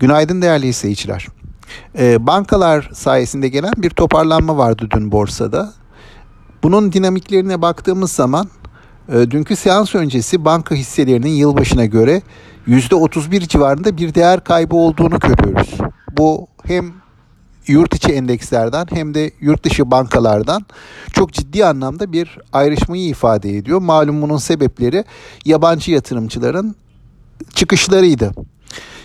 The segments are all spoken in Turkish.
Günaydın değerli izleyiciler. Ee, bankalar sayesinde gelen bir toparlanma vardı dün borsada. Bunun dinamiklerine baktığımız zaman e, dünkü seans öncesi banka hisselerinin yılbaşına göre %31 civarında bir değer kaybı olduğunu görüyoruz. Bu hem yurt içi endekslerden hem de yurt dışı bankalardan çok ciddi anlamda bir ayrışmayı ifade ediyor. Malum bunun sebepleri yabancı yatırımcıların çıkışlarıydı.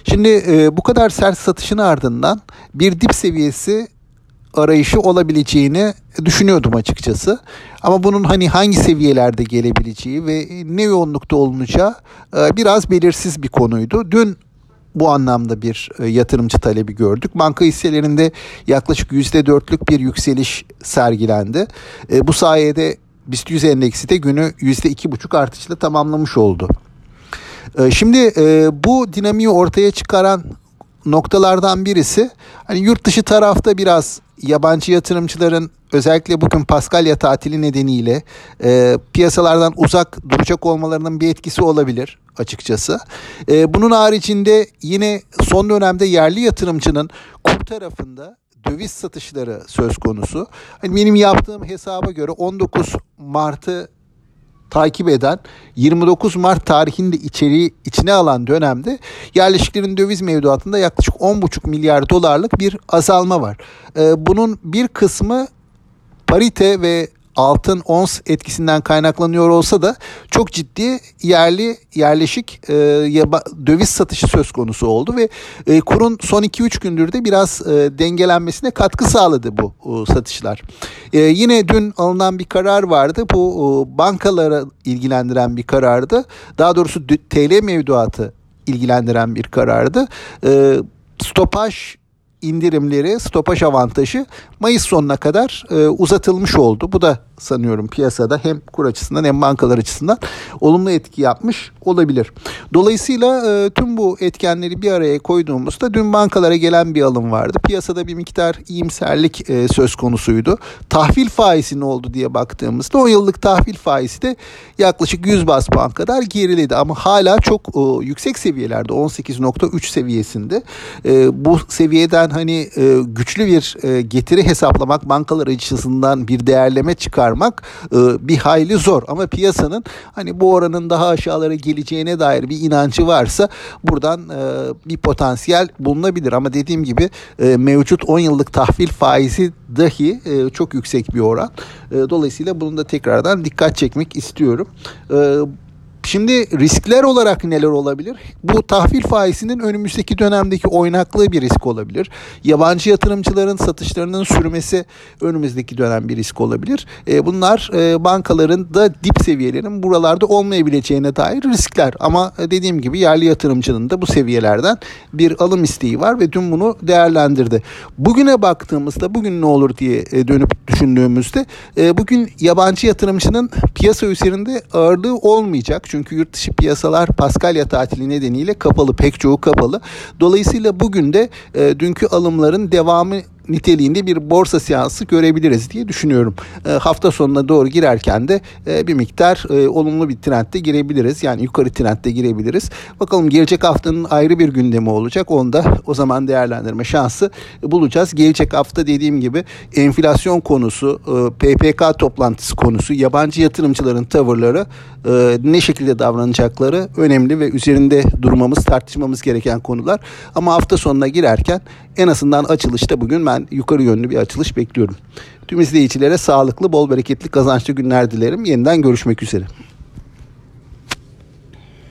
Şimdi e, bu kadar sert satışın ardından bir dip seviyesi arayışı olabileceğini düşünüyordum açıkçası. Ama bunun hani hangi seviyelerde gelebileceği ve ne yoğunlukta olunacağı e, biraz belirsiz bir konuydu. Dün bu anlamda bir e, yatırımcı talebi gördük. Banka hisselerinde yaklaşık %4'lük bir yükseliş sergilendi. E, bu sayede BIST 100 endeksi de günü %2,5 artışla tamamlamış oldu. Ee, şimdi e, bu dinamiği ortaya çıkaran noktalardan birisi hani yurt dışı tarafta biraz yabancı yatırımcıların özellikle bugün Paskalya tatili nedeniyle e, piyasalardan uzak duracak olmalarının bir etkisi olabilir açıkçası. E, bunun haricinde yine son dönemde yerli yatırımcının kur tarafında döviz satışları söz konusu. Hani benim yaptığım hesaba göre 19 Mart'ı takip eden 29 Mart tarihinde içeriği içine alan dönemde yerleşiklerin döviz mevduatında yaklaşık 10,5 milyar dolarlık bir azalma var. Ee, bunun bir kısmı parite ve altın ons etkisinden kaynaklanıyor olsa da çok ciddi yerli yerleşik e, yaba, döviz satışı söz konusu oldu ve e, kurun son 2-3 gündür de biraz e, dengelenmesine katkı sağladı bu e, satışlar. E, yine dün alınan bir karar vardı. Bu e, bankalara ilgilendiren bir karardı. Daha doğrusu TL mevduatı ilgilendiren bir karardı. E, stopaj indirimleri, stopaj avantajı Mayıs sonuna kadar e, uzatılmış oldu. Bu da sanıyorum piyasada hem kur açısından hem bankalar açısından olumlu etki yapmış olabilir. Dolayısıyla e, tüm bu etkenleri bir araya koyduğumuzda dün bankalara gelen bir alım vardı. Piyasada bir miktar iyimserlik e, söz konusuydu. Tahvil faizi ne oldu diye baktığımızda 10 yıllık tahvil faizi de yaklaşık 100 bas puan kadar geriledi ama hala çok e, yüksek seviyelerde 18.3 seviyesinde. E, bu seviyeden hani e, güçlü bir e, getiri hesaplamak bankalar açısından bir değerleme çıkarmak e, bir hayli zor ama piyasanın hani bu oranın daha aşağılara geleceğine dair bir inancı varsa buradan e, bir potansiyel bulunabilir ama dediğim gibi e, mevcut 10 yıllık tahvil faizi dahi e, çok yüksek bir oran. E, dolayısıyla bunu da tekrardan dikkat çekmek istiyorum. E, Şimdi riskler olarak neler olabilir? Bu tahvil faizinin önümüzdeki dönemdeki oynaklığı bir risk olabilir. Yabancı yatırımcıların satışlarının sürmesi önümüzdeki dönem bir risk olabilir. E, bunlar e, bankaların da dip seviyelerin buralarda olmayabileceğine dair riskler. Ama dediğim gibi yerli yatırımcının da bu seviyelerden bir alım isteği var ve dün bunu değerlendirdi. Bugüne baktığımızda bugün ne olur diye e, dönüp düşündüğümüzde e, bugün yabancı yatırımcının piyasa üzerinde ağırlığı olmayacak. Çünkü yurt dışı piyasalar Paskalya tatili nedeniyle kapalı, pek çoğu kapalı. Dolayısıyla bugün de e, dünkü alımların devamı niteliğinde bir borsa seansı görebiliriz diye düşünüyorum. E, hafta sonuna doğru girerken de e, bir miktar e, olumlu bir trendde girebiliriz. Yani yukarı trendde girebiliriz. Bakalım gelecek haftanın ayrı bir gündemi olacak. Onu da o zaman değerlendirme şansı bulacağız. Gelecek hafta dediğim gibi enflasyon konusu, e, PPK toplantısı konusu, yabancı yatırımcıların tavırları e, ne şekilde davranacakları önemli ve üzerinde durmamız, tartışmamız gereken konular. Ama hafta sonuna girerken en azından açılışta bugün ben yukarı yönlü bir açılış bekliyorum. Tüm izleyicilere sağlıklı, bol bereketli, kazançlı günler dilerim. Yeniden görüşmek üzere.